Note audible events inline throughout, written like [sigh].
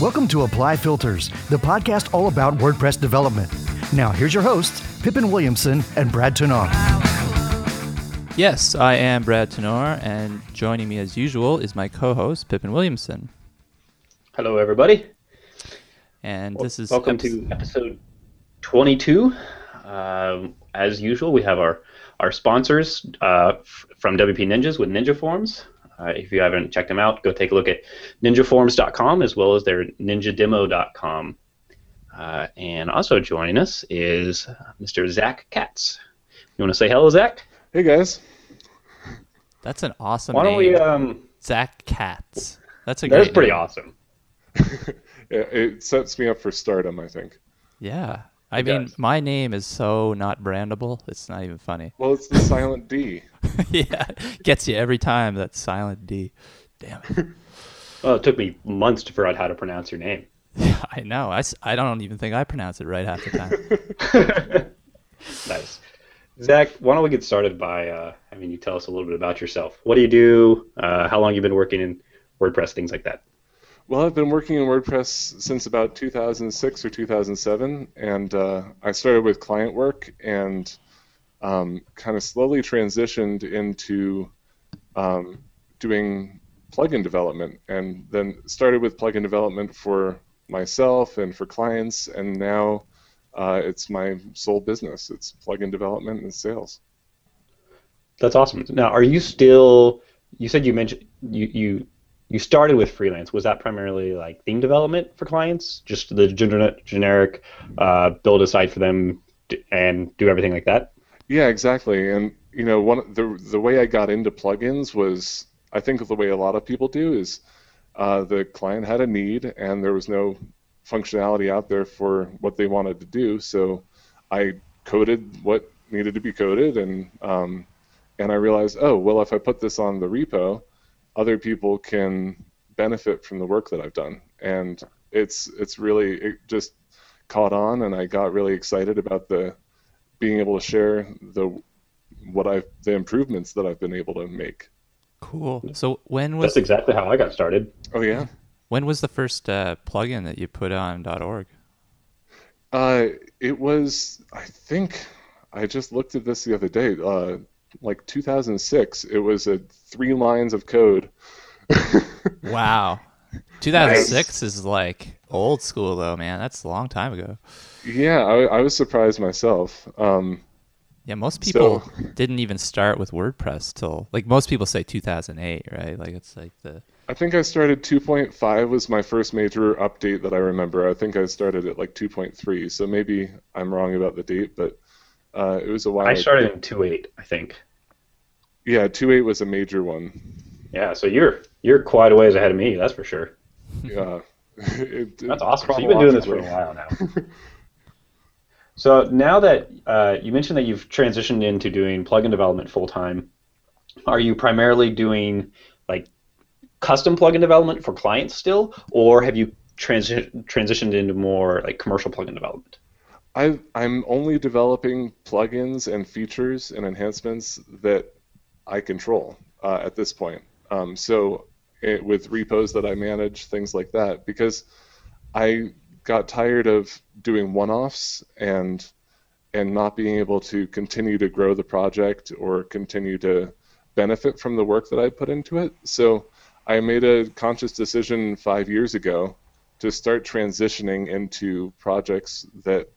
Welcome to Apply Filters, the podcast all about WordPress development. Now, here's your hosts, Pippin Williamson and Brad Touesnard. Yes, I am Brad Touesnard, and joining me as usual is my co host, Pippin Williamson. Hello, everybody. And this is. Welcome to episode 22. Um, as usual, we have our, our sponsors uh, f- from WP Ninjas with Ninja Forms. Uh, if you haven't checked them out, go take a look at ninjaforms.com as well as their ninjademo.com. Uh, and also joining us is Mr. Zack Katz. You want to say hello, Zack? Hey guys. That's an awesome name. Why don't name. we? Um, Zack Katz. That's a good one. that's pretty name. awesome. [laughs] It sets me up for stardom, I think. Yeah. I It mean, does. my name is so not brandable, it's not even funny. Well, it's the silent D. [laughs] yeah. Gets you every time, that silent D. Damn it. [laughs] Well, it took me months to figure out how to pronounce your name. Yeah, [laughs] I know. I, I don't even think I pronounce it right half the time. Nice. Zack, why don't we get started by uh, having you tell us a little bit about yourself? What do you do? Uh, how long you been working in WordPress? Things like that. Well, I've been working in WordPress since about 2006 or 2007, and uh, I started with client work and um, kind of slowly transitioned into um, doing plugin development, and then started with plugin development for myself and for clients, and now uh, it's my sole business. It's plugin development and sales. That's awesome. Now, are you still? You said you mentioned you you you started with freelance. Was that primarily like theme development for clients, just the gener- generic uh, build a site for them and do everything like that? Yeah, exactly. And you know, one the the way I got into plugins was I think the way a lot of people do is uh, the client had a need and there was no functionality out there for what they wanted to do, so I coded what needed to be coded, and um, and I realized, oh well, if I put this on the repo, other people can benefit from the work that I've done, and it's it's really it just caught on, and I got really excited about the being able to share the what I've the improvements that I've been able to make. Cool. So when was That's exactly how I got started. Oh yeah. when was the first uh, plugin that you put on .org? Uh, it was I think I just looked at this the other day. Uh, like 2006. It was a three lines of code. [laughs] Wow. 2006 is like old school though, man. That's a long time ago. Yeah, I, I was surprised myself. Um, Yeah, most people So- didn't even start with WordPress till like most people say 2008, right? Like it's like the I think I started 2.5 was my first major update that I remember. I think I started at like 2.3, so maybe I'm wrong about the date, but uh, it was a while. I ago. started in 2.8, I think. Yeah, 2.8 was a major one. Yeah, so you're you're quite a ways ahead of me, that's for sure. Yeah. [laughs] It- That's awesome. So you've been doing this for a while now. [laughs] so now that uh, you mentioned that you've transitioned into doing plugin development full time, are you primarily doing like custom plugin development for clients still, or have you transi- transitioned into more like commercial plugin development? I, I'm only developing plugins and features and enhancements that I control uh, at this point. Um, so it, with repos that I manage, things like that, because I got tired of doing one-offs and and not being able to continue to grow the project or continue to benefit from the work that I put into it. So I made a conscious decision five years ago to start transitioning into projects that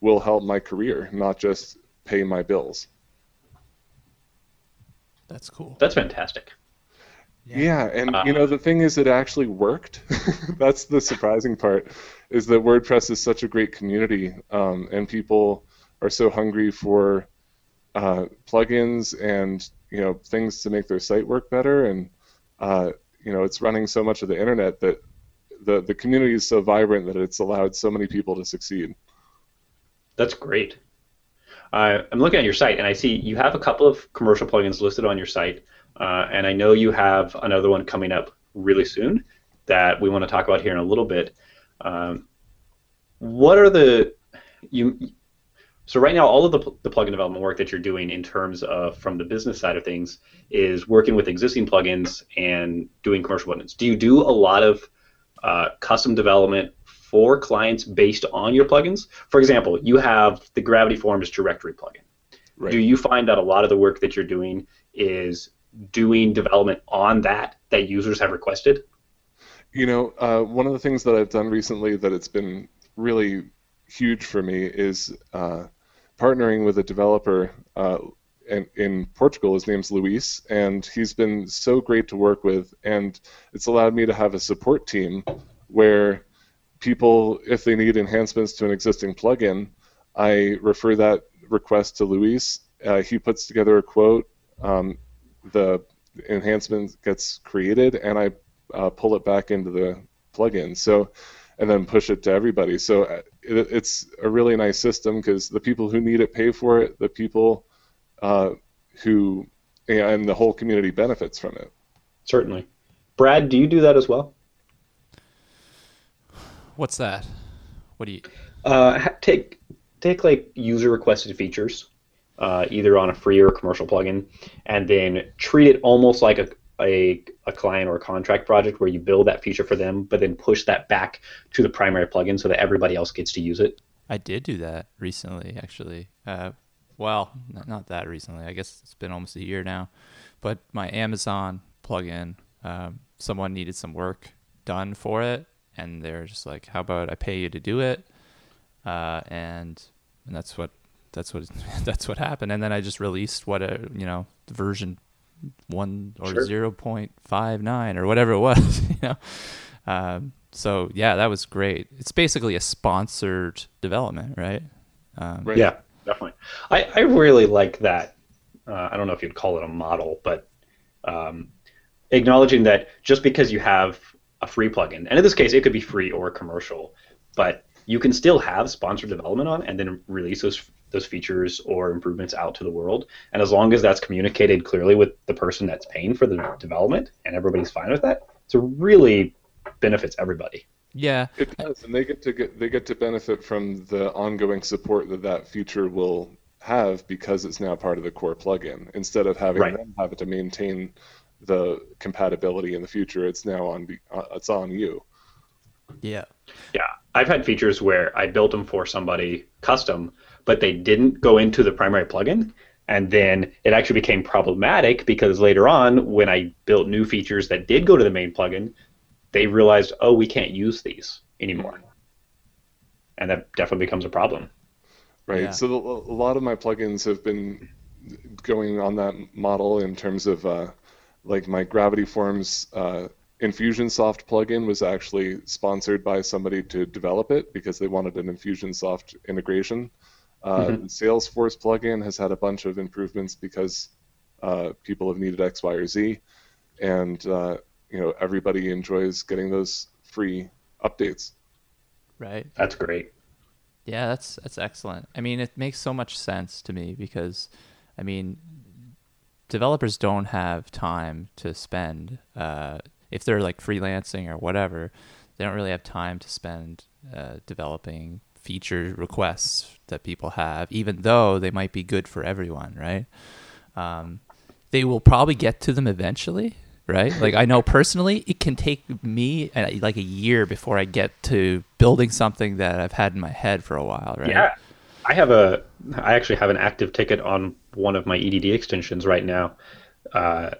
will help my career, not just pay my bills. that's cool. That's fantastic. Yeah, and Uh, you know the thing is, it actually worked. [laughs] That's the surprising part, is that WordPress is such a great community, um, and people are so hungry for uh, plugins and you know things to make their site work better, and uh, you know it's running so much of the internet that the the community is so vibrant that it's allowed so many people to succeed. That's great. Uh, I'm looking at your site and I see you have a couple of commercial plugins listed on your site, uh, and I know you have another one coming up really soon that we want to talk about here in a little bit. Um, what are the you? So right now, all of the, the plugin development work that you're doing in terms of from the business side of things is working with existing plugins and doing commercial plugins. Do you do a lot of uh, custom development for clients based on your plugins? For example, you have the Gravity Forms directory plugin. Right. Do you find that a lot of the work that you're doing is doing development on that that users have requested? You know, uh, one of the things that I've done recently that it's been really huge for me is uh, partnering with a developer uh, in, Portugal. His name's Luis, and he's been so great to work with. And it's allowed me to have a support team where people, if they need enhancements to an existing plugin, I refer that request to Luis. Uh, he puts together a quote. Um, the enhancement gets created, and I uh, pull it back into the plugin. So, and then push it to everybody. So uh, it, it's a really nice system because the people who need it pay for it. The people uh, who and the whole community benefits from it. Certainly, Brad, do you do that as well? What's that? What do you? Uh, take take like user requested features, uh, either on a free or commercial plugin, and then treat it almost like a, a, a client or a contract project where you build that feature for them, but then push that back to the primary plugin so that everybody else gets to use it. I did do that recently, actually. Uh, well, not that recently. I guess it's been almost a year now. But my Amazon plugin, um, someone needed some work done for it, and they're just like, "How about I pay you to do it?" Uh, and and that's what that's what [laughs] that's what happened. And then I just released what a you know version one or zero point five nine or whatever it was. [laughs] You know, um, so yeah, that was great. It's basically a sponsored development, right? Um, right. Yeah, definitely. I I really like that. Uh, I don't know if you'd call it a model, but um, acknowledging that just because you have a free plugin, and in this case, it could be free or commercial, but you can still have sponsored development on and then release those those features or improvements out to the world. And as long as that's communicated clearly with the person that's paying for the development and everybody's fine with that, it really benefits everybody. Yeah, it does, and they get to get they get to benefit from the ongoing support that that feature will have because it's now part of the core plugin. Instead of having right. them have to maintain the compatibility in the future, it's now on uh, it's on you. Yeah. Yeah, I've had features where I built them for somebody custom, but they didn't go into the primary plugin. And then it actually became problematic because later on, when I built new features that did go to the main plugin, they realized, oh, we can't use these anymore. And that definitely becomes a problem. Right. Yeah. So the, a lot of my plugins have been going on that model in terms of uh, like my Gravity Forms uh, Infusionsoft plugin was actually sponsored by somebody to develop it because they wanted an Infusionsoft integration. Uh, mm-hmm. Salesforce plugin has had a bunch of improvements because uh, people have needed X, Y, or Z, and uh, you know everybody enjoys getting those free updates. Right. That's great. Yeah, that's that's excellent. I mean, it makes so much sense to me because, I mean, developers don't have time to spend uh, if they're like freelancing or whatever. They don't really have time to spend uh, developing feature requests that people have, even though they might be good for everyone, right? Um, they will probably get to them eventually, right? Like I know personally, it can take me uh, like a year before I get to building something that I've had in my head for a while, right? Yeah, I have a, I actually have an active ticket on one of my EDD extensions right now uh,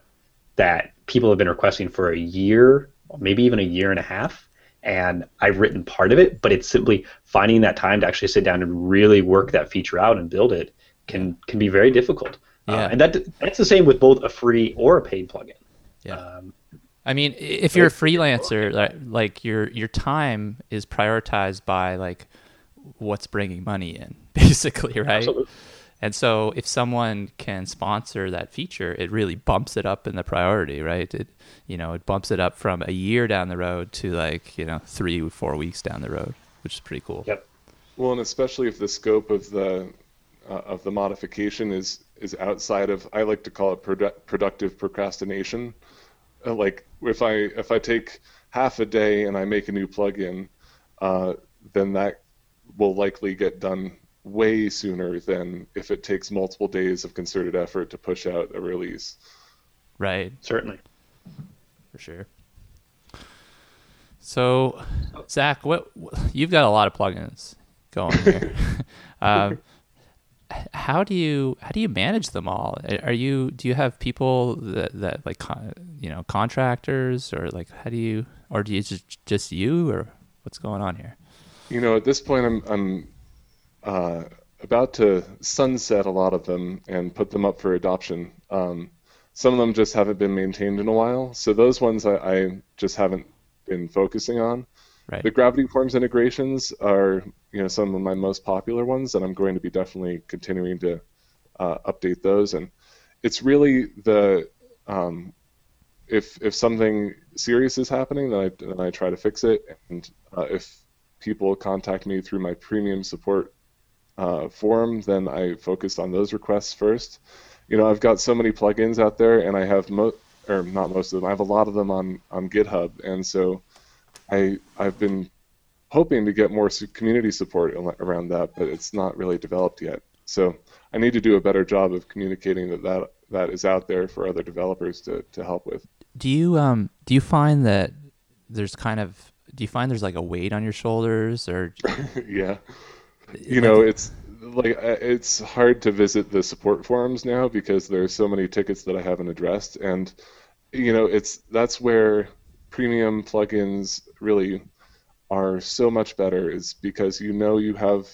that people have been requesting for a year, maybe even a year and a half and I've written part of it, but it's simply finding that time to actually sit down and really work that feature out and build it can can be very difficult. Uh, yeah. Uh, and that that's the same with both a free or a paid plugin. Yeah. Um, I mean, if you're a freelancer, like your your time is prioritized by like what's bringing money in, [laughs] basically, right? Absolutely. And so if someone can sponsor that feature, it really bumps it up in the priority, right? It you know, it bumps it up from a year down the road to like, you know, 3 4 weeks down the road, which is pretty cool. Yep. Well, and especially if the scope of the uh, of the modification is is outside of I like to call it produ- productive procrastination. Uh, like if I if I take half a day and I make a new plugin, uh, then that will likely get done way sooner than if it takes multiple days of concerted effort to push out a release. Right. Certainly. For sure. So, Zack, what, what you've got a lot of plugins going here. [laughs] um, how do you how do you manage them all? Are you do you have people that, that like you know contractors or like how do you or do you just just you or what's going on here? You know, at this point, I'm I'm uh, about to sunset a lot of them and put them up for adoption. Um, some of them just haven't been maintained in a while, so those ones I, I just haven't been focusing on. Right. The Gravity Forms integrations are, you know, some of my most popular ones, and I'm going to be definitely continuing to uh, update those. And it's really the um, if if something serious is happening, then I then I try to fix it. And uh, if people contact me through my premium support uh, forum, then I focused on those requests first. You know, I've got so many plugins out there, and I have mo or not most of them. I have a lot of them on on GitHub, and so I I've been hoping to get more community support around that, but it's not really developed yet. So I need to do a better job of communicating that that, that is out there for other developers to, to help with. Do you um do you find that there's kind of do you find there's like a weight on your shoulders or [laughs] yeah you know it's like uh, it's hard to visit the support forums now because there's so many tickets that I haven't addressed and you know it's that's where premium plugins really are so much better is because you know you have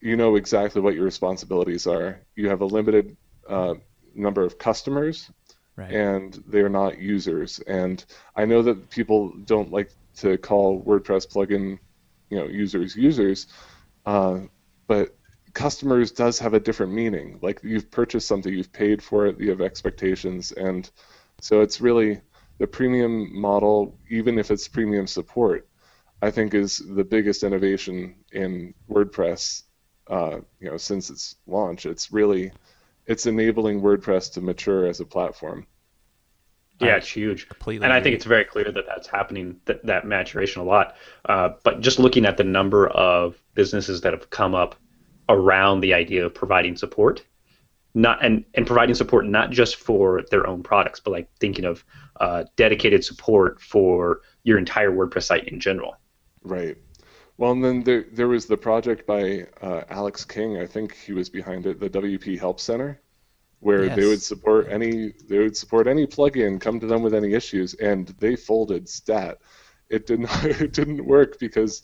you know exactly what your responsibilities are. You have a limited uh, number of customers, right. and they're not users. And I know that people don't like to call WordPress plugin, you know, users users, uh, but customers does have a different meaning. Like you've purchased something, you've paid for it, you have expectations, and so it's really the premium model, even if it's premium support, I think is the biggest innovation in WordPress. Uh, you know, since its launch, it's really it's enabling WordPress to mature as a platform. Yeah, it's huge. Completely and I think it's very clear that that's happening, that, that maturation a lot. Uh, but just looking at the number of businesses that have come up around the idea of providing support, not and, and providing support not just for their own products, but like thinking of uh, dedicated support for your entire WordPress site in general. Right. Well, and then there there was the project by uh, Alex King. I think he was behind it, the WP Help Center, where yes. they would support any they would support any plugin, come to them with any issues, and they folded stat. It didn't [laughs] it didn't work because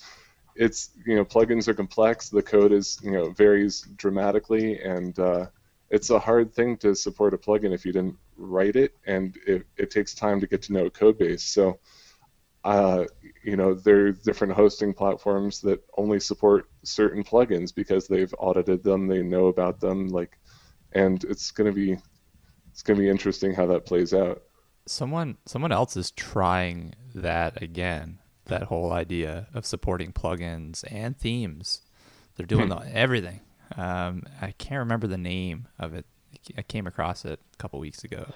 it's you know plugins are complex. The code is you know varies dramatically, and uh, it's a hard thing to support a plugin if you didn't write it, and it, it takes time to get to know a code base. So, uh, you know, there are different hosting platforms that only support certain plugins because they've audited them, they know about them, like, and it's going to be it's going to be interesting how that plays out. Someone someone else is trying that again. That whole idea of supporting plugins and themes. They're doing the, everything. Um, I can't remember the name of it. I came across it a couple weeks ago.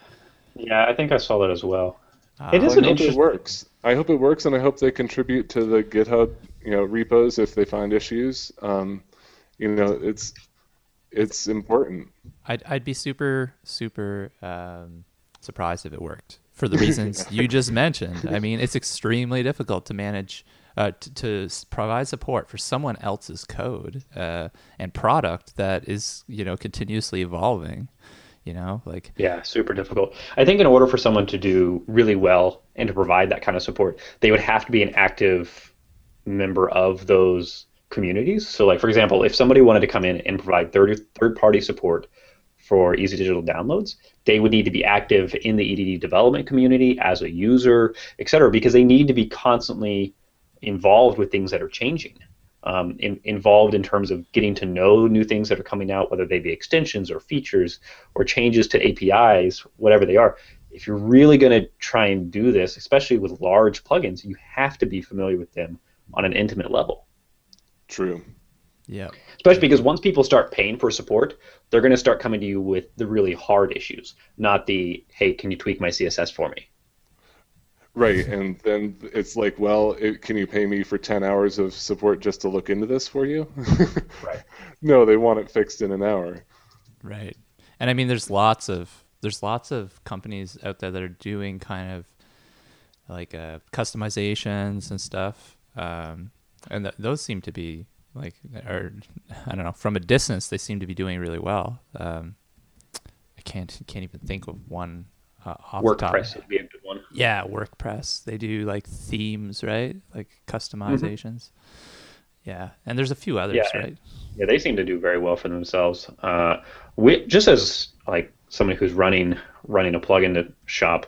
Yeah, I think I saw that as well. Uh, it is well, an interesting. It works. I hope it works, and I hope they contribute to the GitHub, you know, repos if they find issues. Um, you know, it's it's important. I'd I'd be super super um, surprised if it worked for the reasons you [laughs] just mentioned. I mean, it's extremely difficult to manage uh, to, to, provide support for someone else's code uh, and product that is you know continuously evolving you know like yeah super difficult i think in order for someone to do really well and to provide that kind of support they would have to be an active member of those communities so like for example if somebody wanted to come in and provide third third party support for easy digital downloads they would need to be active in the edd development community as a user et cetera because they need to be constantly involved with things that are changing. Um, in, involved in terms of getting to know new things that are coming out, whether they be extensions or features or changes to APIs, whatever they are. If you're really going to try and do this, especially with large plugins, you have to be familiar with them on an intimate level. True. Yeah. Especially because once people start paying for support, they're going to start coming to you with the really hard issues, not the, hey, can you tweak my CSS for me? Right, and then it's like, well, it, can you pay me for 10 hours of support just to look into this for you? [laughs] right. No, they want it fixed in an hour. Right. And I mean there's lots of there's lots of companies out there that are doing kind of like uh, customizations and stuff. Um, and th- those seem to be like, or I don't know, from a distance, they seem to be doing really well. Um, I can't can't even think of one uh, off. WordPress would be a good one. Yeah, WordPress. They do like themes, right? Like customizations. Yeah, and there's a few others, Yeah. right? Yeah, they seem to do very well for themselves. Uh, we just as like somebody who's running running a plugin shop,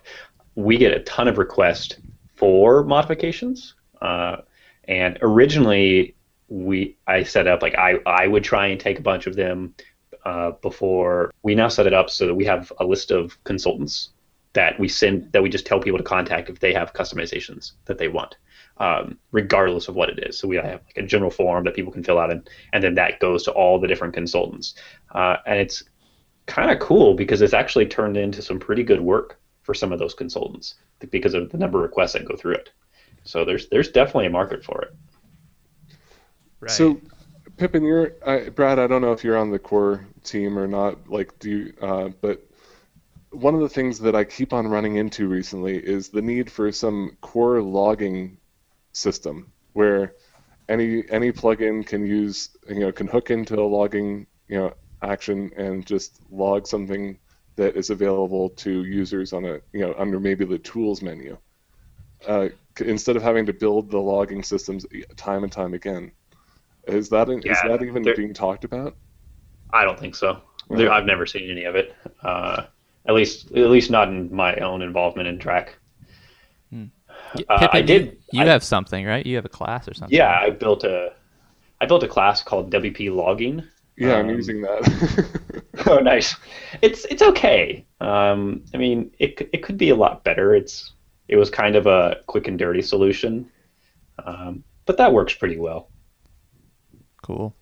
we get a ton of requests for modifications. Uh, and originally, we I set up like I I would try and take a bunch of them uh, before. We now set it up so that we have a list of consultants that we send that we just tell people to contact if they have customizations that they want um, regardless of what it is. So we have like a general form that people can fill out, and and then that goes to all the different consultants. Uh, and it's kind of cool because it's actually turned into some pretty good work for some of those consultants because of the number of requests that go through it. So there's there's definitely a market for it. Right. So, Pippin, you're I, Brad. I don't know if you're on the core team or not. Like, do you? Uh, but one of the things that I keep on running into recently is the need for some core logging system where any any plugin can use you know can hook into a logging you know action and just log something that is available to users on a you know under maybe the tools menu uh, c- instead of having to build the logging systems time and time again. Is that is Yeah, that even being talked about? I don't think so. There, I've never seen any of it. Uh, at least at least not in my own involvement in Trac. Y- uh, Pippin, I you- did- You, I- have something, right? You have a class or something. Yeah, I built a I built a class called WP Logging. Yeah, I'm Um, using that. [laughs] Oh, nice. It's it's okay. Um, I mean, it it could be a lot better. It's it was kind of a quick and dirty solution, um, but that works pretty well. Cool.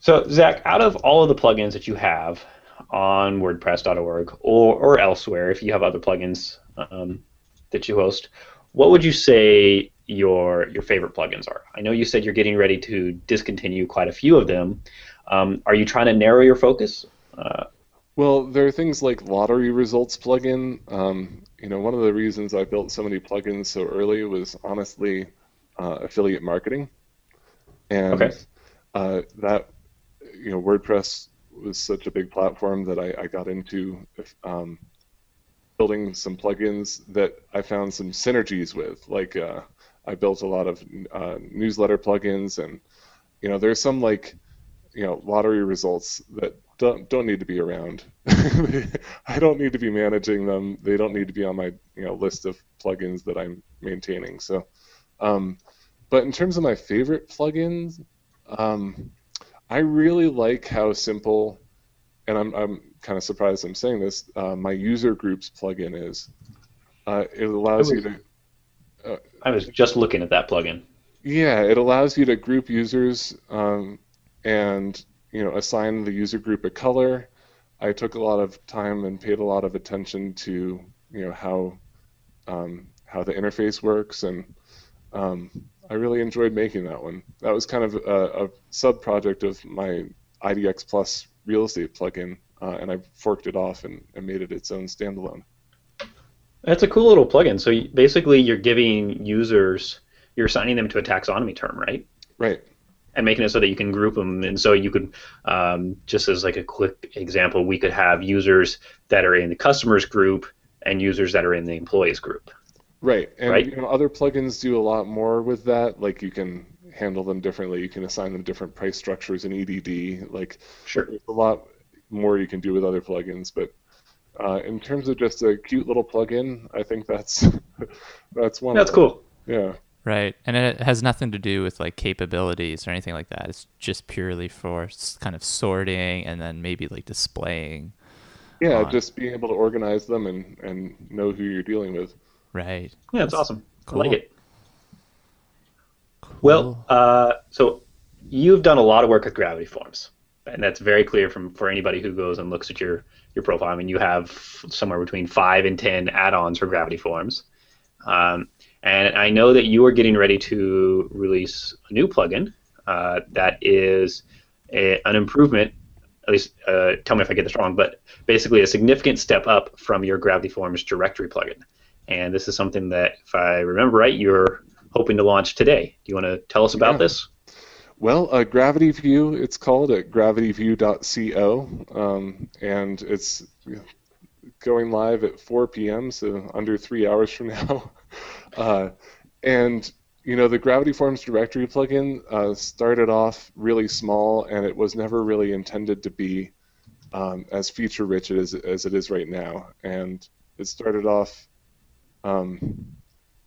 So Zack, out of all of the plugins that you have on WordPress.org or or elsewhere, if you have other plugins um, that you host, what would you say your your favorite plugins are? I know you said you're getting ready to discontinue quite a few of them. Um, are you trying to narrow your focus? Uh, Well, there are things like lottery results plugin. Um, you know, one of the reasons I built so many plugins so early was honestly uh, affiliate marketing, and Okay. uh, that you know WordPress was such a big platform that I, I got into um, building some plugins that I found some synergies with. Like uh, I built a lot of uh, newsletter plugins, and you know, there's some like you know lottery results that don't don't need to be around. [laughs] I don't need to be managing them. They don't need to be on my you know list of plugins that I'm maintaining. So, um, but in terms of my favorite plugins, um, I really like how simple, and I'm I'm kind of surprised I'm saying this. Uh, my user groups plugin is. Uh, it allows you to I was just looking at that plugin. yeah, it allows you to group users um, and you know assign the user group a color. I took a lot of time and paid a lot of attention to you know how um, how the interface works, and um, I really enjoyed making that one. That was kind of a, a sub project of my IDX Plus real estate plugin, uh, and I forked it off and, and made it its own standalone. That's a cool little plugin. So basically, you're giving users, you're assigning them to a taxonomy term, right? Right. And making it so that you can group them. And so you could, um, just as like a quick example, we could have users that are in the customers group and users that are in the employees group. Right, and Right? you know other plugins do a lot more with that. Like you can handle them differently. You can assign them different price structures in EDD. Like Sure. there's a lot more you can do with other plugins. But uh, in terms of just a cute little plugin, I think that's [laughs] that's one. That's cool. Yeah, Right. And it has nothing to do with like capabilities or anything like that. It's just purely for kind of sorting and then maybe like displaying. yeah. on. Just being able to organize them and and know who you're dealing with. Right. Yeah, it's awesome. Cool. I like it. Well, uh, so you've done a lot of work with Gravity Forms, and that's very clear from for anybody who goes and looks at your your profile. I mean, you have somewhere between five and ten add-ons for Gravity Forms, um, and I know that you are getting ready to release a new plugin uh, that is a, an improvement. At least, uh, tell me if I get this wrong, but basically a significant step up from your Gravity Forms directory plugin. and this is something that, if I remember right, you're hoping to launch today. Do you want to tell us about Yeah. this? Well, uh, GravityView, it's called at gravityview.co, um, and it's going live at 4 p.m., so under three hours from [laughs] now. Uh, and you know, the Gravity Forms directory plugin uh, started off really small, and it was never really intended to be um, as feature rich as, as it is right now. And it started off um,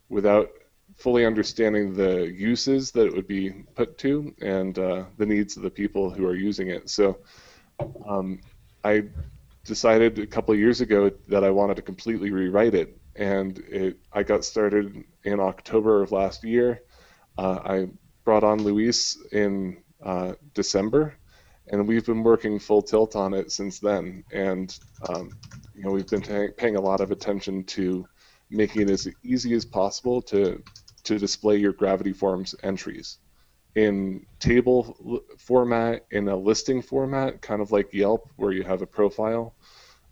without fully understanding the uses that it would be put to and uh, the needs of the people who are using it. So um, I decided a couple years ago that I wanted to completely rewrite it, and it, I got started in October of last year. Uh, I brought on Luis in uh, December, and we've been working full tilt on it since then. And um, you know, we've been paying, paying a lot of attention to making it as easy as possible to to display your Gravity Forms entries in table l- format, in a listing format, kind of like Yelp, where you have a profile,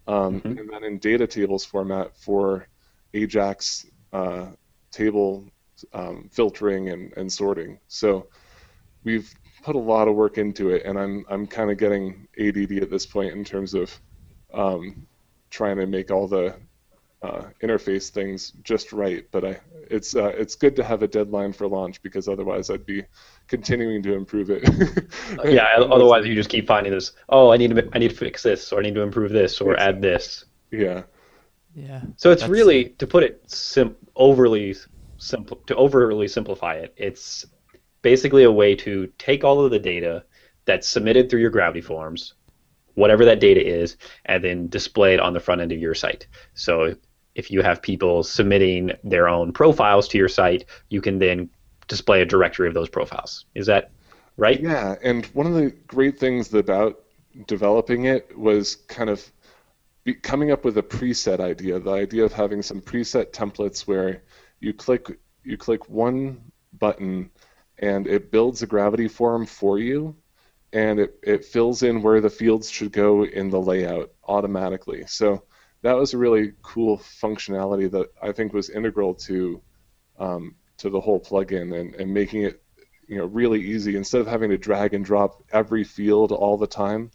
um, Mhm. and then in data tables format for Ajax uh, table um, filtering and, and sorting. So we've put a lot of work into it, and I'm I'm kind of getting ADD at this point in terms of um, trying to make all the uh, interface things just right. But I, it's uh, it's good to have a deadline for launch because otherwise I'd be continuing to improve it. [laughs] yeah. Otherwise, you just keep finding this. Oh, I need to I need to fix this, or I need to improve this, or add this. yeah, Yeah. So it's really to put it sim- overly simple to overly simplify it. It's basically a way to take all of the data that's submitted through your Gravity Forms, whatever that data is, and then display it on the front end of your site. So if you have people submitting their own profiles to your site, you can then display a directory of those profiles. Is that right? Yeah, and one of the great things about developing it was kind of coming up with a preset idea. The idea of having some preset templates where you click you click one button and it builds a gravity form for you and it, it fills in where the fields should go in the layout automatically. So that was a really cool functionality that I think was integral to um, to the whole plugin and, and making it you know really easy. Instead of having to drag and drop every field all the time,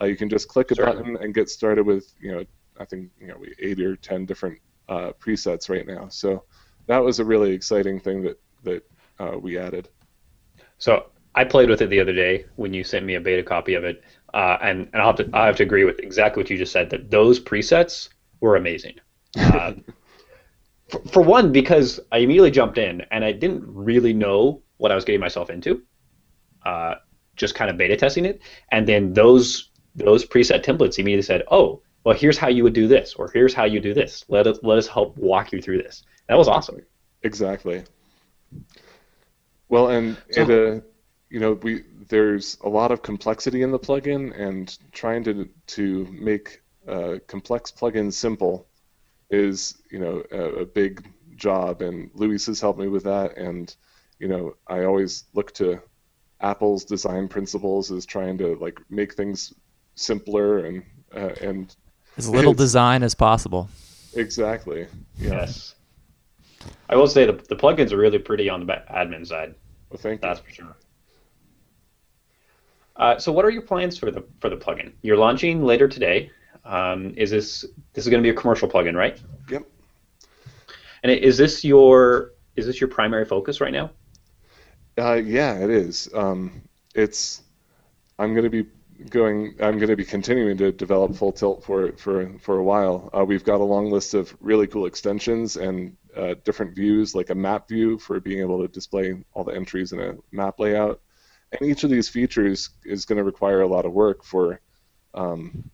uh, you can just click a button and get started with you know I think you know we eight or ten different uh, presets right now. So that was a really exciting thing that that uh, we added. So I played with it the other day when you sent me a beta copy of it, uh, and, and I'll have to I have to agree with exactly what you just said that those presets were amazing. Uh, [laughs] for, for one, because I immediately jumped in and I didn't really know what I was getting myself into, uh, just kind of beta testing it, and then those those preset templates immediately said, "Oh, well, here's how you would do this, or here's how you do this. Let us let us help walk you through this." That was awesome. Exactly. Well, and So- it, uh, you know, we there's a lot of complexity in the plugin, and trying to to make uh, complex plugins simple is, you know, a, a big job. And Luis has helped me with that, and you know, I always look to Apple's design principles as trying to like make things simpler and uh, and As little [laughs] design as possible. exactly. Yeah. Yes. I will say the, the plugins are really pretty on the admin side. Well, thank you. That's for sure. Uh, so, what are your plans for the for the plugin? You're launching later today. Um, is this this is going to be a commercial plugin, right? Yep. And is this your is this your primary focus right now? Uh, yeah, it is. Um, it's. I'm going to be going. I'm going to be continuing to develop Full Tilt for for for a while. Uh, we've got a long list of really cool extensions and uh, different views, like a map view for being able to display all the entries in a map layout. And each of these features is going to require a lot of work for um,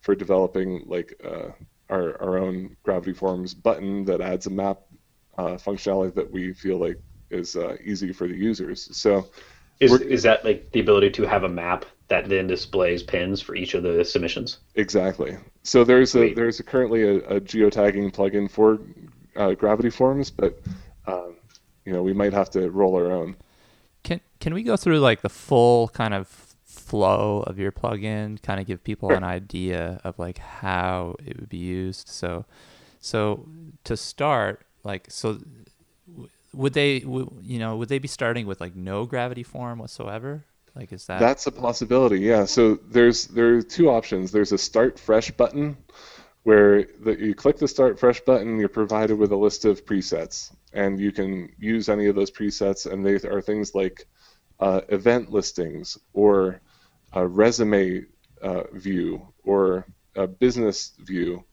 for developing like uh, our our own Gravity Forms button that adds a map uh, functionality that we feel like is uh, easy for the users. So Is We're- is that like the ability to have a map that then displays pins for each of the submissions? exactly. So there's a Sweet. there's a, currently a, a geotagging plugin for uh, Gravity Forms, but um, you know we might have to roll our own. Can can we go through like the full kind of flow of your plugin, kind of give people Sure. an idea of like how it would be used? So, So to start, like, so w- would they, w- you know, would they be starting with like no gravity form whatsoever? Like, is that? That's a possibility, yeah. So there's there are two options. There's a start fresh button where the, you click the start fresh button, you're provided with a list of presets, and you can use any of those presets, and they are things like uh, event listings or a resume uh, view or a business view.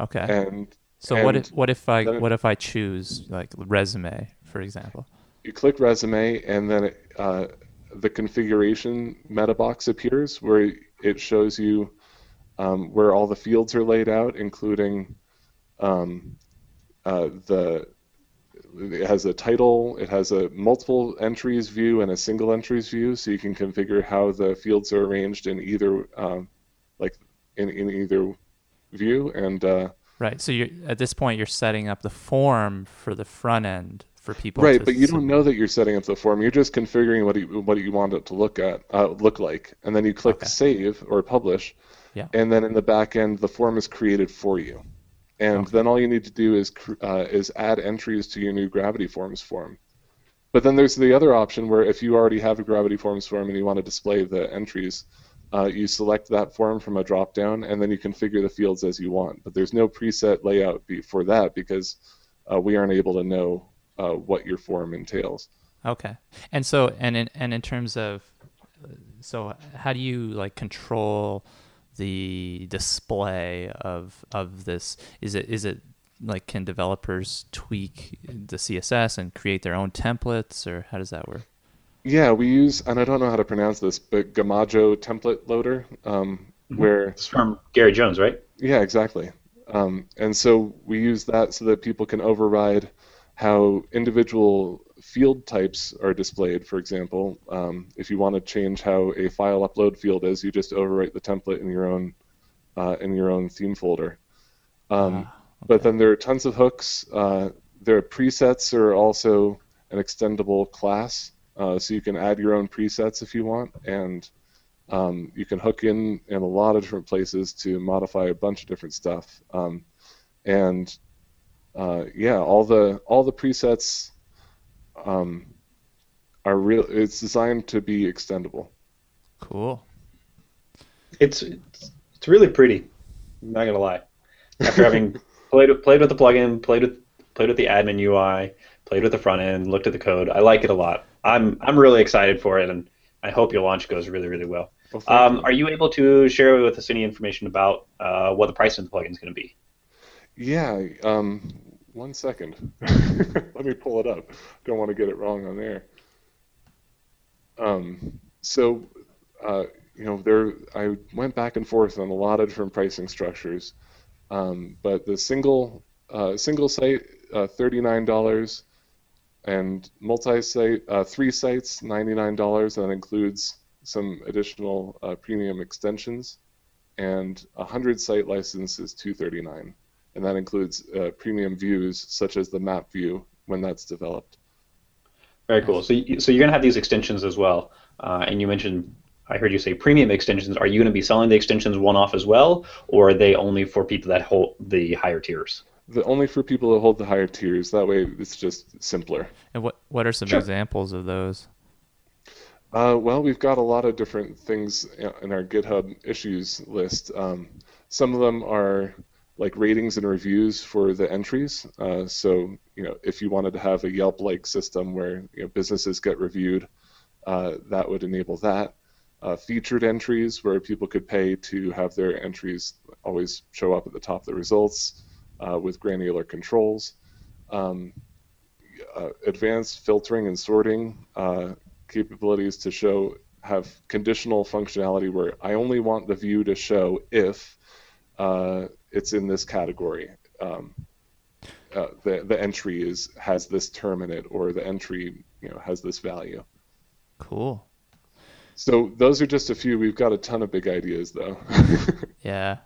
okay. And so what if what if I what if I choose like resume, for example? you click resume, and then it, uh, the configuration meta box appears where it shows you um, where all the fields are laid out, including um, uh, the it has a title, it has a multiple entries view and a single entries view, so you can configure how the fields are arranged in either um, like in, in either view. And uh, Right. So you're at this point you're setting up the form for the front end for people. right, but you don't know that you're setting up the form. You're just configuring what you what you want it to look at uh, look like, and then you click Okay. save or publish, Yeah. and then in the back end the form is created for you, and then all you need to do is uh, is add entries to your new Gravity Forms form. But then there's the other option where if you already have a Gravity Forms form and you want to display the entries, uh, you select that form from a drop down, and then you configure the fields as you want. But there's no preset layout for that because uh, we aren't able to know uh, what your form entails. Okay. And so and in and in terms of so how do you like control the display of of this? Is it is it like can developers tweak the CSS and create their own templates or how does that work? Yeah, we use, and I don't know how to pronounce this, but Gamajo template loader, um, where It's from Gary Jones, right? Yeah, exactly. Um, and so we use that so that people can override how individual field types are displayed. For example, um, if you want to change how a file upload field is, you just overwrite the template in your own uh, in your own theme folder. Um, But then there are tons of hooks. Uh, their presets are also an extendable class, uh, so you can add your own presets if you want, and um, you can hook in in a lot of different places to modify a bunch of different stuff. Um, and uh, yeah, all the all the presets um, are real. It's designed to be extendable. Cool. It's it's, it's really pretty. I'm not gonna lie. After having [laughs] played played with the plugin, played with played with the admin UI, played with the front end, looked at the code, I like it a lot. I'm I'm really excited for it, and I hope your launch goes really really well. Well, Um, you. are you able to share with us any information about uh, what the price of the plugin is going to be? Yeah. Um, one second. [laughs] Let me pull it up. Don't want to get it wrong on there. Um, so, uh, you know, there I went back and forth on a lot of different pricing structures, um, but the single uh, single site uh, thirty nine dollars, and multi-site uh, three sites ninety nine dollars. That includes some additional uh, premium extensions, and a hundred site license is two thirty nine and that includes uh, premium views such as the map view when that's developed. Very cool. So, so you're going to have these extensions as well, uh, and you mentioned. I heard you say premium extensions. Are you going to be selling the extensions one off as well, or are they only for people that hold the higher tiers? The, only for people that hold the higher tiers. That way, it's just simpler. And what what are some Sure. examples of those? Uh, well, we've got a lot of different things in our GitHub issues list. Um, some of them are like ratings and reviews for the entries. Uh, so, you know, if you wanted to have a Yelp-like system where you know, businesses get reviewed, uh, that would enable that. Uh, featured entries where people could pay to have their entries always show up at the top of the results uh, with granular controls. Um, uh, advanced filtering and sorting uh, capabilities to show have conditional functionality where I only want the view to show if uh, it's in this category. Um, uh, the the entry is has this term in it, or the entry you know has this value. Cool. So those are just a few. We've got a ton of big ideas though. [laughs] Yeah.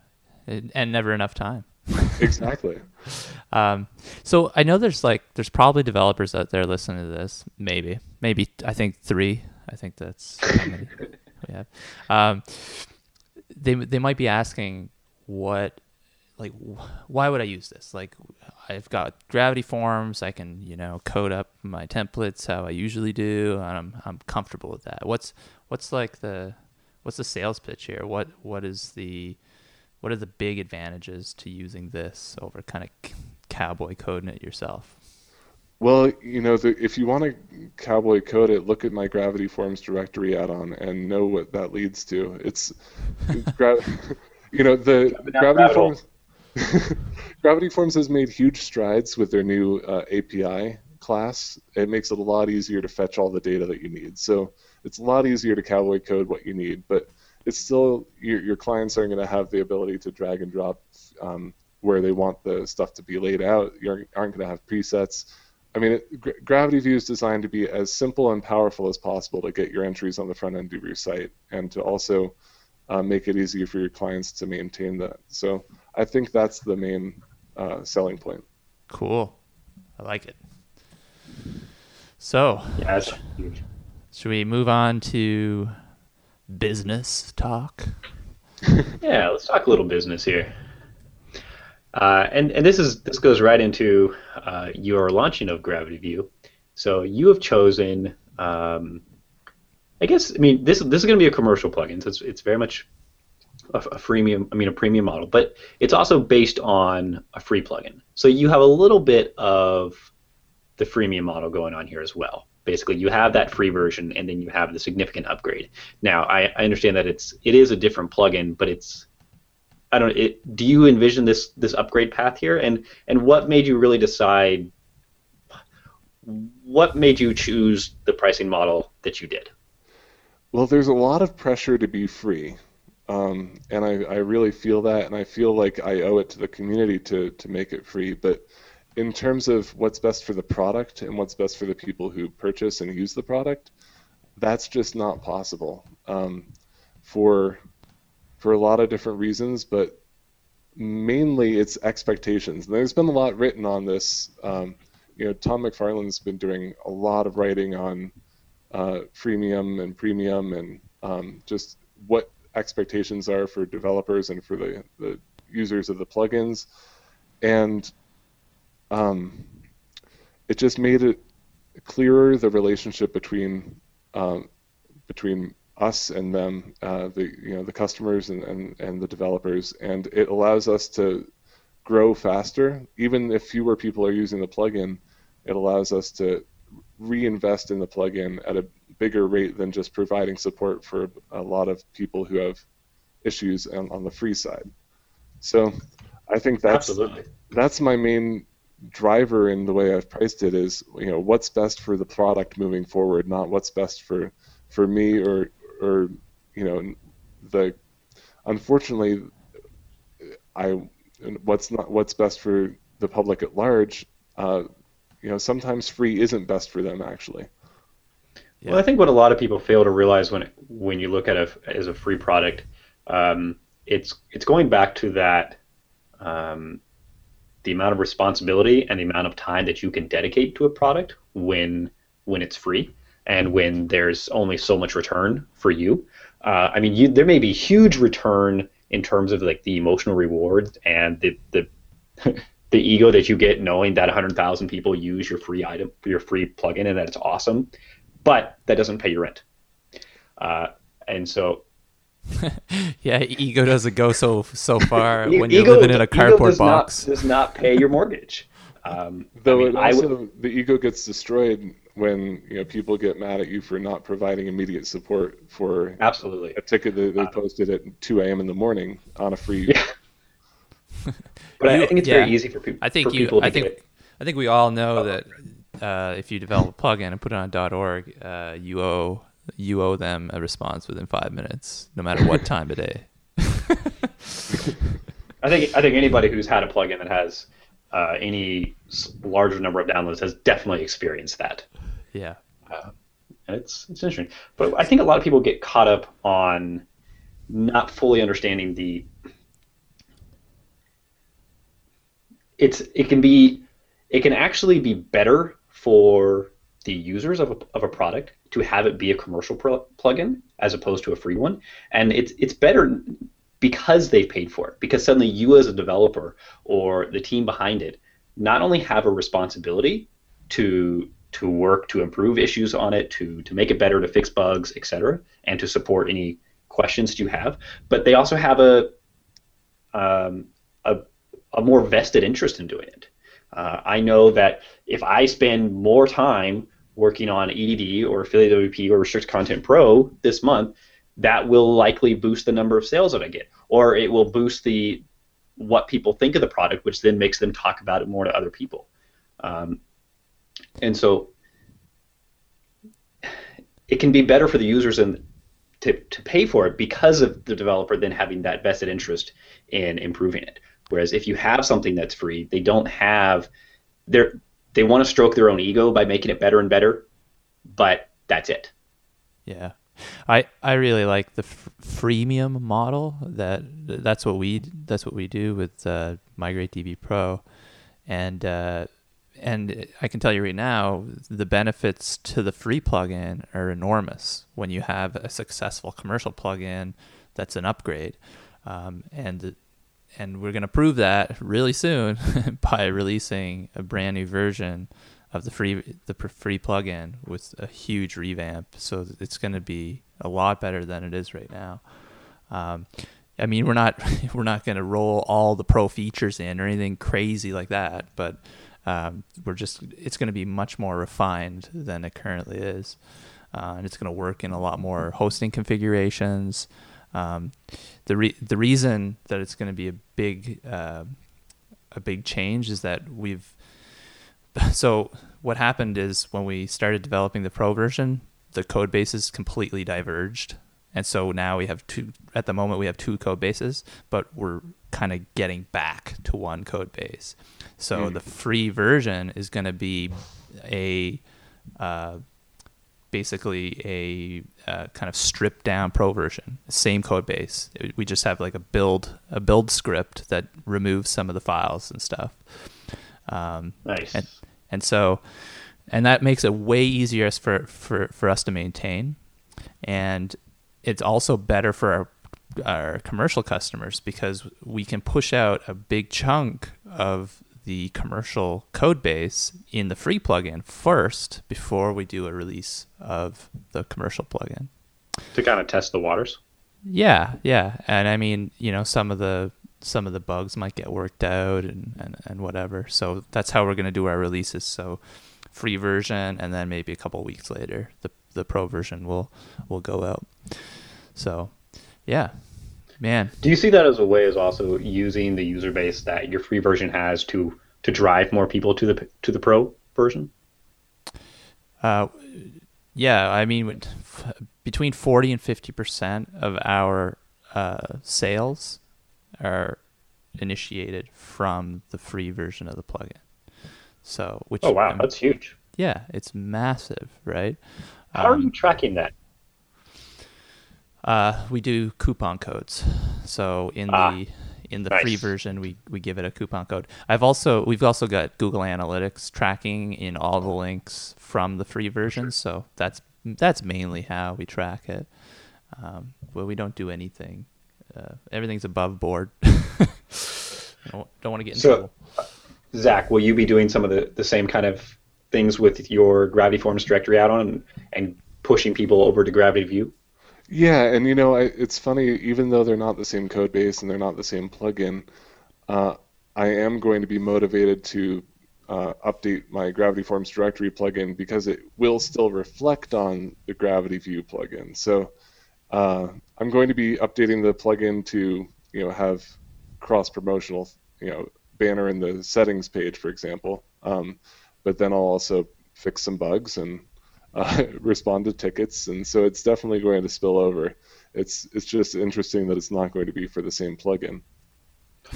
And and never enough time. [laughs] exactly. Um, so I know there's like there's probably developers out there listening to this. Maybe, maybe I think three. I think that's we [laughs] have. Um, they they might be asking what like why would I use this? Like I've got Gravity Forms, I can you know code up my templates how I usually do, and I'm I'm comfortable with that. What's what's like the what's the sales pitch here? What what is the what are the big advantages to using this over kind of cowboy coding it yourself? Well, you know, the, if you want to cowboy code it, look at my Gravity Forms directory add-on and know what that leads to. It's, gra- [laughs] you know, the Gravity Forms. [laughs] Gravity Forms has made huge strides with their new uh, API class. It makes it a lot easier to fetch all the data that you need. So it's a lot easier to cowboy code what you need, but it's still your, your clients aren't going to have the ability to drag and drop um, where they want the stuff to be laid out. You aren't, aren't going to have presets. I mean, it, GravityView is designed to be as simple and powerful as possible to get your entries on the front end of your site and to also uh, make it easier for your clients to maintain that. So I think that's the main uh, selling point. Cool. I like it. So, yeah, should we move on to business talk? [laughs] yeah, let's talk a little business here. Uh, and and this is this goes right into uh, your launching of GravityView. So you have chosen, um, I guess, I mean this this is going to be a commercial plugin. So it's it's very much a, a freemium, I mean a premium model, but it's also based on a free plugin. So you have a little bit of the freemium model going on here as well. Basically, you have that free version, and then you have the significant upgrade. Now, I, I understand that it's it is a different plugin, but it's I don't. It, do you envision this this upgrade path here, and and what made you really decide? What made you choose the pricing model that you did? Well, there's a lot of pressure to be free, um, and I, I really feel that, and I feel like I owe it to the community to to make it free. But in terms of what's best for the product and what's best for the people who purchase and use the product, that's just not possible. Um, for for a lot of different reasons, but mainly it's expectations. And there's been a lot written on this. Um, you know, Tom McFarlane's been doing a lot of writing on uh, freemium and premium and um, just what expectations are for developers and for the, the users of the plugins. And um, it just made it clearer the relationship between um, between us and them, uh, the you know the customers and, and, and the developers, and it allows us to grow faster. Even if fewer people are using the plugin, it allows us to reinvest in the plugin at a bigger rate than just providing support for a lot of people who have issues on, on the free side. So I think that's Absolutely. that's my main driver in the way I've priced it is you know what's best for the product moving forward, not what's best for for me or or you know the unfortunately I what's not what's best for the public at large. Uh, you know, sometimes free isn't best for them actually. Yeah. Well, I think what a lot of people fail to realize when when you look at it as a free product, um, it's it's going back to that um, the amount of responsibility and the amount of time that you can dedicate to a product when when it's free and when there's only so much return for you. Uh, I mean, you, there may be huge return in terms of like the emotional reward and the the [laughs] the ego that you get knowing that 100,000 people use your free item, your free plugin, and that it's awesome, but that doesn't pay your rent. Uh, and so [laughs] yeah, ego doesn't go so so far [laughs] when you're living in a cardboard does box. Not, does not pay your mortgage. Um, Though I mean, it also would... the ego gets destroyed when you know people get mad at you for not providing immediate support for absolutely a ticket that they uh, posted at 2 a.m. in the morning on a free. [laughs] Yeah. but you, I think it's yeah. very easy for, people. I think you, people. I think it. I think we all know that uh, if you develop a plugin and put it on .org, uh, you owe you owe them a response within five minutes, no matter what [laughs] time of day. [laughs] I think I think anybody who's had a plugin that has uh, any larger number of downloads has definitely experienced that. Yeah. Uh, it's it's interesting, but I think a lot of people get caught up on not fully understanding the. It's it can be, it can actually be better for the users of a, of a product to have it be a commercial pro- plugin as opposed to a free one, and it's it's better because they've paid for it. Because suddenly you as a developer or the team behind it not only have a responsibility to to work to improve issues on it, to to make it better, to fix bugs, etc., and to support any questions that you have, but they also have a um, a, a more vested interest in doing it. Uh, I know that if I spend more time working on EDD or AffiliateWP or Restrict Content Pro this month, that will likely boost the number of sales that I get, or it will boost the what people think of the product, which then makes them talk about it more to other people. Um, and so it can be better for the users and to, to pay for it because of the developer then having that vested interest in improving it. Whereas if you have something that's free, they don't have they they want to stroke their own ego by making it better and better, but that's it. Yeah. I, I really like the f- freemium model. That that's what we that's what we do with uh, Migrate DB Pro, and uh, and I can tell you right now, the benefits to the free plugin are enormous when you have a successful commercial plugin that's an upgrade, um, and and we're going to prove that really soon [laughs] by releasing a brand new version of the free the free plugin with a huge revamp. So it's going to be a lot better than it is right now. Um, I mean, we're not [laughs] we're not going to roll all the pro features in or anything crazy like that, but um, we're just it's going to be much more refined than it currently is, uh, and it's going to work in a lot more hosting configurations. Um, the re- the reason that it's going to be a big uh, a big change is that we've [laughs] so what happened is when we started developing the pro version, the code bases completely diverged. And so now we have two at the moment we have two code bases, but we're kind of getting back to one code base. So mm. the free version is going to be a uh, basically a uh, kind of stripped down pro version, same code base. We just have like a build a build script that removes some of the files and stuff. Um, nice. And, and so, and that makes it way easier for, for, for us to maintain. And it's also better for our, our commercial customers because we can push out a big chunk of the commercial code base in the free plugin first before we do a release of the commercial plugin. To kind of test the waters. Yeah, yeah. And I mean, you know, some of the some of the bugs might get worked out and, and, and whatever. So that's how we're going to do our releases. So free version, and then maybe a couple weeks later, the the pro version will will go out. So, yeah, man. Do you see that as a way as also using the user base that your free version has to to drive more people to the to the pro version? Uh, yeah, I mean, between forty and fifty percent of our uh, sales are initiated from the free version of the plugin. So, which oh wow, that's huge. Yeah, it's massive, right? How um, are you tracking that? Uh, we do coupon codes. So in ah, the in the nice. free version, we, we give it a coupon code. I've also we've also got Google Analytics tracking in all the links from the free version. So that's that's mainly how we track it. Um, well, we don't do anything uh, everything's above board. [laughs] don't, don't want to get in so, trouble. Zack, will you be doing some of the, the same kind of things with your Gravity Forms directory add-on and, and pushing people over to GravityView? Yeah, and you know, I, it's funny, even though they're not the same code base and they're not the same plugin, uh, I am going to be motivated to uh, update my Gravity Forms directory plugin because it will still reflect on the GravityView plugin. So uh, I'm going to be updating the plugin to you know have cross promotional you know banner in the settings page, for example. Um, but then I'll also fix some bugs and uh, [laughs] respond to tickets, and so it's definitely going to spill over. It's it's just interesting that it's not going to be for the same plugin.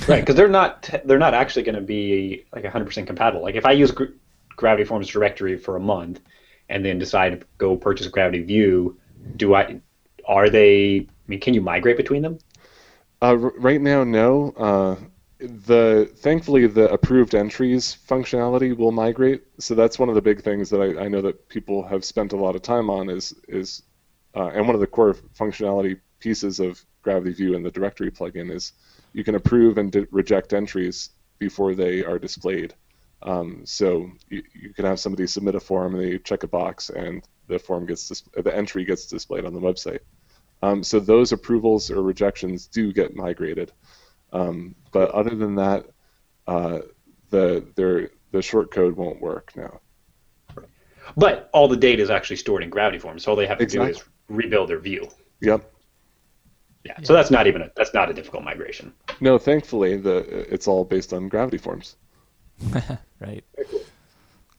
Right, because they're not they're not actually going to be like 100% compatible. Like if I use Gravity Forms directory for a month, and then decide to go purchase GravityView, do I are they? I mean, can you migrate between them? Uh, right now, no. Uh, the thankfully the approved entries functionality will migrate. So that's one of the big things that I, I know that people have spent a lot of time on is is uh, and one of the core functionality pieces of GravityView and the directory plugin is you can approve and de- reject entries before they are displayed. Um, so you, you can have somebody submit a form and they check a box and the form gets dis- the entry gets displayed on the website. Um, so those approvals or rejections do get migrated. Um, but other than that, uh, the their the short code won't work now. But all the data is actually stored in Gravity Forms, so all they have to Exactly. do is rebuild their view. Yep. Yeah. So that's not even a that's not a difficult migration. No, thankfully the it's all based on gravity forms. [laughs] right.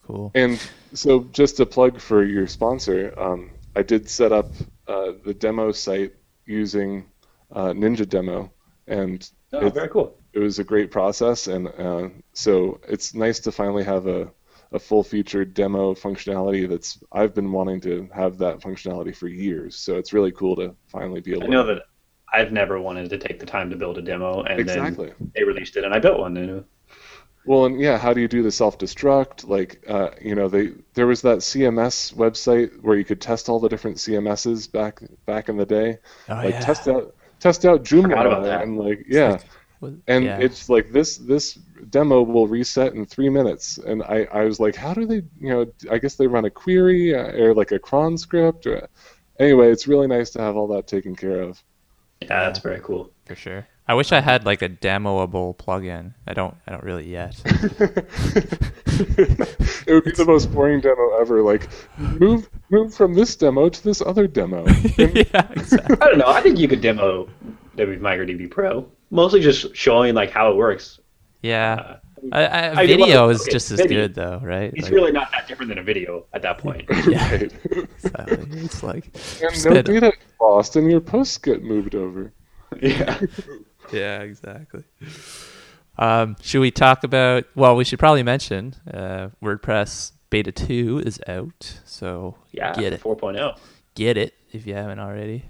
Cool. And so, just a plug for your sponsor, um, I did set up uh, the demo site using uh, Ninja Demo, and Oh, it, very cool. it was a great process. And uh, so, it's nice to finally have a, a full-featured demo functionality. That's I've been wanting to have that functionality for years. So it's really cool to finally be able. I know that I've never wanted to take the time to build a demo, and Exactly. then they released it, and I built one. And Well, and yeah, how do you do the self-destruct? Like, uh, you know, they there was that CMS website where you could test all the different CMSs back back in the day. Oh, like yeah. test out test out Forgot about Joomla that. and like yeah, and yeah. it's like this this demo will reset in three minutes, and I I was like, how do they you know I guess they run a query uh, or like a cron script. Or, anyway, it's really nice to have all that taken care of. yeah, that's very cool. for sure. I wish I had like a demoable plugin. I don't. I don't really yet. [laughs] [laughs] it would be the most boring demo ever. Like, move move from this demo to this other demo. [laughs] yeah, exactly. I don't know. I think you could demo WP Migrate DB Pro, mostly just showing like how it works. Yeah. Uh, I, I, I mean, video well, is okay, just as video- good though, right? It's Like, really not that different than a video at that point. Yeah. Exactly. It's like And no spit- data is lost, and your posts get moved over. yeah. Yeah, exactly. Um, should we talk about? Well, we should probably mention uh, WordPress Beta Two is out, so Yeah. get it, 4.0. get it if you haven't already.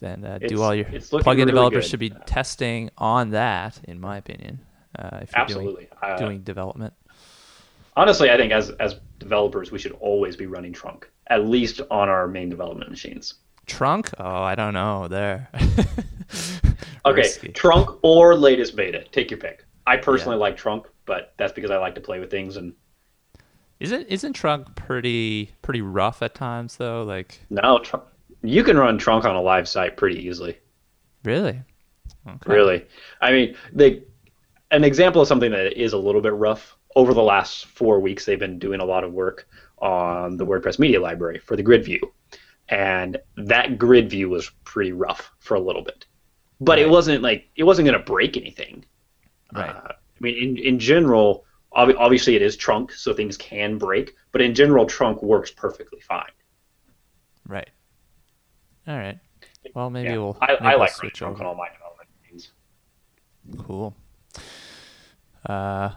Then uh, do all your it's plugin really developers good. should be testing on that, in my opinion. Uh, if you're Absolutely. Uh, doing, doing development. honestly, I think as as developers, we should always be running Trunk, at least on our main development machines. Trunk? Oh, I don't know. There. [laughs] Okay, Risky. Trunk or latest beta, take your pick. I personally like Trunk, but that's because I like to play with things. And Isn't isn't Trunk pretty pretty rough at times though? Like no, Trunk, you can run Trunk on a live site pretty easily. really? Okay. Really, I mean, they an example of something that is a little bit rough. Over the last four weeks, they've been doing a lot of work on the WordPress media library for the grid view, and that grid view was pretty rough for a little bit. But it wasn't like it wasn't going to break anything. Right. Uh, I mean, in, in general, ob- obviously it is trunk, so things can break. But in general, trunk works perfectly fine. Right. All right. Well, maybe Yeah. we'll. I, maybe I we'll like switch trunk over. on all my development machines. Cool. Uh,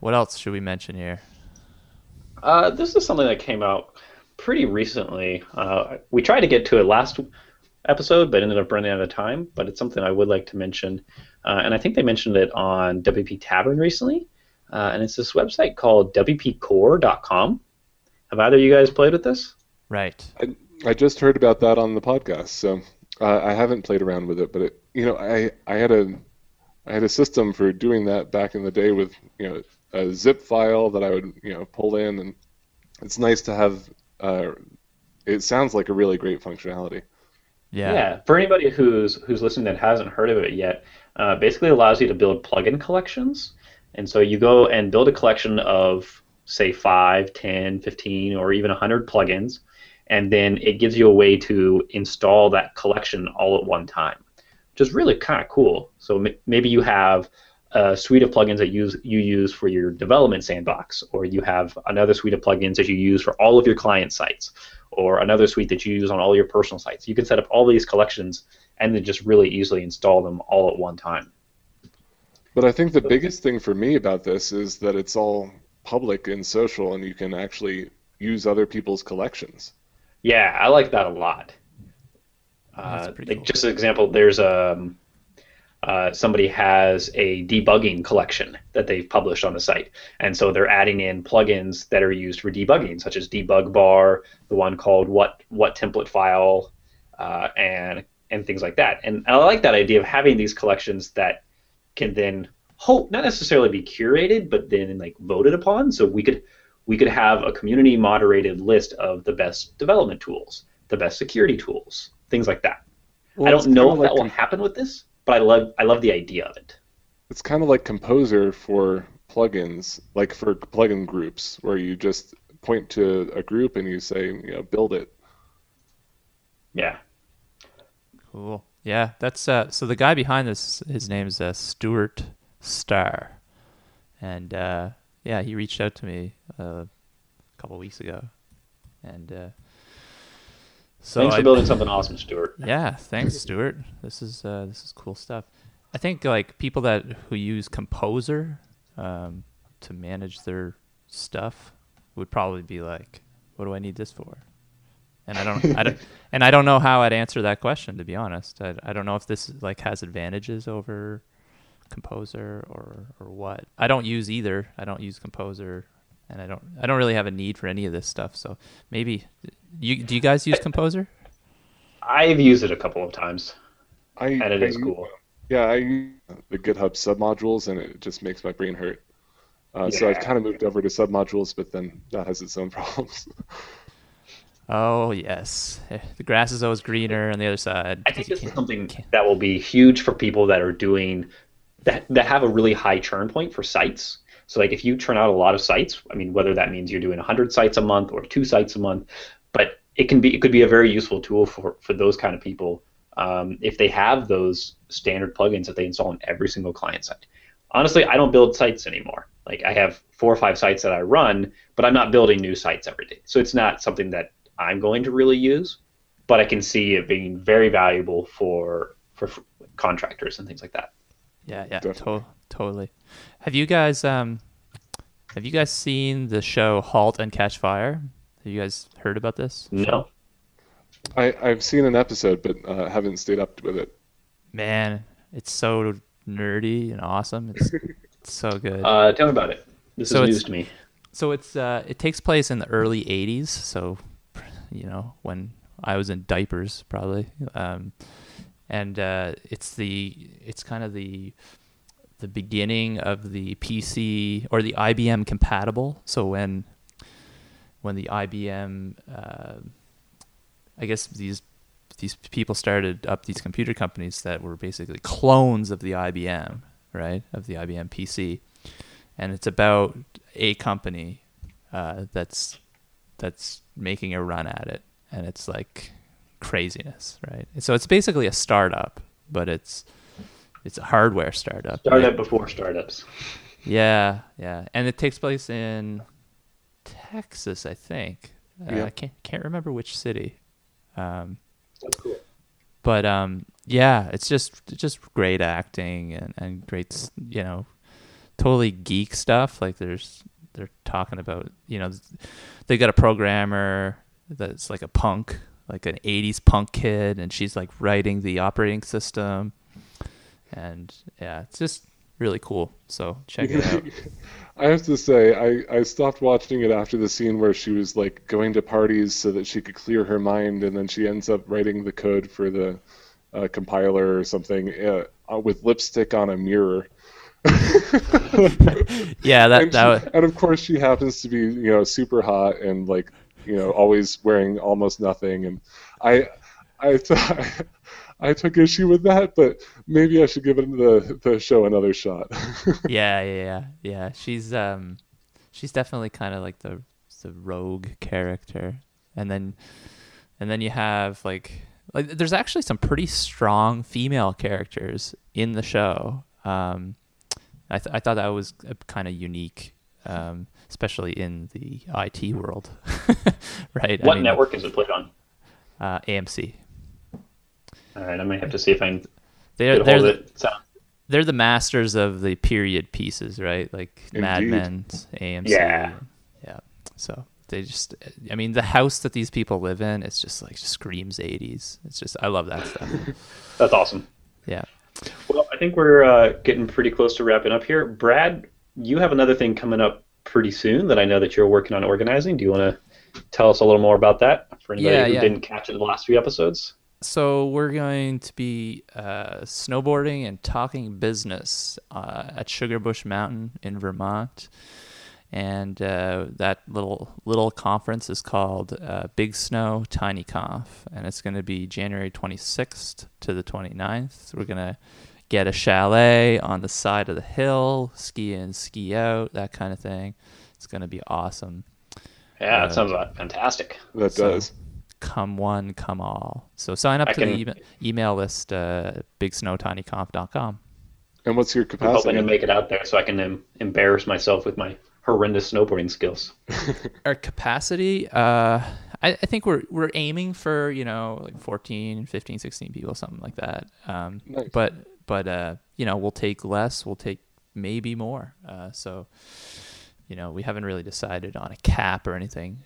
what else should we mention here? Uh, this is something that came out pretty recently. Uh, we tried to get to it last episode, but ended up running out of time. But it's something I would like to mention, uh, and I think they mentioned it on WP Tavern recently. Uh, and it's this website called WPCore.com. Have either of you guys played with this? Right. I, I just heard about that on the podcast, so uh, I haven't played around with it. But it, you know, I I had a I had a system for doing that back in the day with you know a zip file that I would you know pull in, and it's nice to have. Uh, it sounds like a really great functionality. Yeah. For anybody who's who's listening that hasn't heard of it yet, uh, basically allows you to build plugin collections. And so you go and build a collection of say 5, 10, 15, or even 100 plugins, and then it gives you a way to install that collection all at one time, which is really kind of cool. So m- maybe you have a suite of plugins that use you use for your development sandbox, or you have another suite of plugins that you use for all of your client sites, or another suite that you use on all your personal sites. You can set up all these collections and then just really easily install them all at one time. But I think the biggest thing for me about this is that it's all public and social, and you can actually use other people's collections. Yeah, I like that a lot. That's Uh, pretty like cool. Just an example, there's um, uh, somebody has a debugging collection that they've published on the site, and so they're adding in plugins that are used for debugging, such as debug bar, the one called what what template file, uh, and and things like that. And I like that idea of having these collections that can then hope not necessarily be curated, but then like voted upon. So we could we could have a community moderated list of the best development tools, the best security tools, things like that. Well, I don't know if like that will happen with this, but I love I love the idea of it. It's kind of like Composer for plugins, like for plugin groups, where you just point to a group and you say, you know, build it. Yeah. Cool. Yeah, that's uh, so the guy behind this, his name is uh, Stuart Starr, and uh, yeah, he reached out to me uh, a couple weeks ago, and uh, so thanks for I, building something awesome, Stuart. Yeah, thanks, Stuart. This is uh, this is cool stuff. I think like people that who use Composer um, to manage their stuff would probably be like, "What do I need this for?" And I don't, I don't, [laughs] and I don't know how I'd answer that question. To be honest, I, I don't know if this like has advantages over Composer or or what. I don't use either. I don't use Composer, and I don't, I don't really have a need for any of this stuff. So maybe, you do you guys use Composer? I've used it a couple of times, I, and it I, is cool. Yeah, I use the GitHub submodules, and it just makes my brain hurt. Uh, yeah. So I've kind of moved over to submodules, but then that has its own [laughs] problems. Oh yes, the grass is always greener on the other side. I think this is something that will be huge for people that are doing that that have a really high churn point for sites. So like if you churn out a lot of sites, I mean whether that means you're doing 100 sites a month or two sites a month, but it can be it could be a very useful tool for for those kind of people um, if they have those standard plugins that they install on every single client site. Honestly, I don't build sites anymore. Like I have four or five sites that I run, but I'm not building new sites every day. So it's not something that I'm going to really use, but I can see it being very valuable for for contractors and things like that. Yeah, yeah, to- totally. Have you guys um have you guys seen the show Halt and Catch Fire? Have you guys heard about this? No. I I've seen an episode, but uh, haven't stayed up with it. Man, it's so nerdy and awesome. It's, it's [laughs] so good. Uh, tell me about it. This so is news to me. So it's uh, it takes place in the early '80s. So you know, when I was in diapers, probably. Um, and uh, it's the it's kind of the the beginning of the PC or the IBM compatible. So when when the IBM, uh, I guess these these people started up these computer companies that were basically clones of the IBM, right, of the IBM PC, and it's about a company uh, that's that's making a run at it, and it's like craziness, right? So it's basically a startup, but it's it's a hardware startup. Startup right? before startups. Yeah, yeah, and it takes place in Texas, I think. Uh, yeah. I can't can't remember which city. Um, cool. But um, yeah, it's just just great acting and, and great, you know, totally geek stuff. Like there's they're talking about you know they got a programmer that's like a punk like an 80s punk kid and she's like writing the operating system and yeah it's just really cool so check it out [laughs] i have to say I, I stopped watching it after the scene where she was like going to parties so that she could clear her mind and then she ends up writing the code for the uh, compiler or something uh, with lipstick on a mirror [laughs] yeah, that and, that she, and of course she happens to be you know super hot and like you know always wearing almost nothing, and I I thought. I took issue with that, but maybe I should give it the the show another shot. [laughs] yeah, yeah, yeah, yeah. She's um, she's definitely kind of like the the rogue character, and then and then you have like like there's actually some pretty strong female characters in the show. Um, I, th- I thought that was kind of unique, um, especially in the IT world, [laughs] right? What I mean, network is it played on? Uh, AMC. All right, I might have to see if I can. They're they're the, they're the masters of the period pieces, right? Like Indeed. Mad Men, AMC. Yeah. Yeah. So they just, I mean, the house that these people live in, it's just like screams 80s. It's just, I love that stuff. [laughs] That's awesome. Yeah. Well, I think we're uh, getting pretty close to wrapping up here. Brad, you have another thing coming up pretty soon that I know that you're working on organizing. Do you want to tell us a little more about that for anybody yeah, who yeah. didn't catch it in the last few episodes? So we're going to be uh, snowboarding and talking business uh, at Sugarbush Mountain in Vermont, and uh, that little little conference is called uh, Big Snow Tiny Conf, and it's going to be January 26th to the 29th. We're gonna get a chalet on the side of the hill, ski in, ski out, that kind of thing. It's going to be awesome. Yeah, Uh, that sounds uh, fantastic. That So- does. Come one, come all. So sign up I to can- the email, email list, uh, bigsnowtinyconf.com. And what's your capacity? I'm hoping to make it out there so I can em- embarrass myself with my horrendous snowboarding skills. [laughs] Our capacity, uh, I, I think we're we're aiming for you know like 14, 15, 16 people, something like that. Um, Nice. But but uh, you know we'll take less, we'll take maybe more. Uh, so you know we haven't really decided on a cap or anything.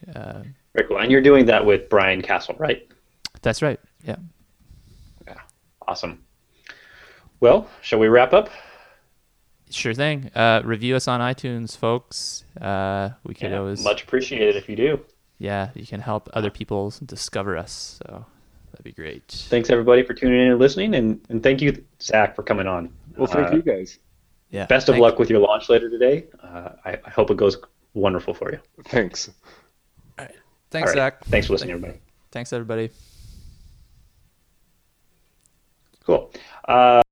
Very cool. And you're doing that with Brian Casel, right? that's right. Yeah. Yeah. Awesome. Well, shall we wrap up? Sure thing. Uh, review us on iTunes, folks. Uh, we could Yeah, always much appreciated if you do. yeah, you can help other people discover us. So that'd be great. Thanks everybody for tuning in and listening, and, and thank you, Zack, for coming on. Well, thank Uh, you guys. Yeah. Best of thank- luck with your launch later today. Uh, I, I hope it goes wonderful for you. Thanks. Thanks, right. Zack. Thanks for listening, everybody. Thanks, everybody. Cool. Uh,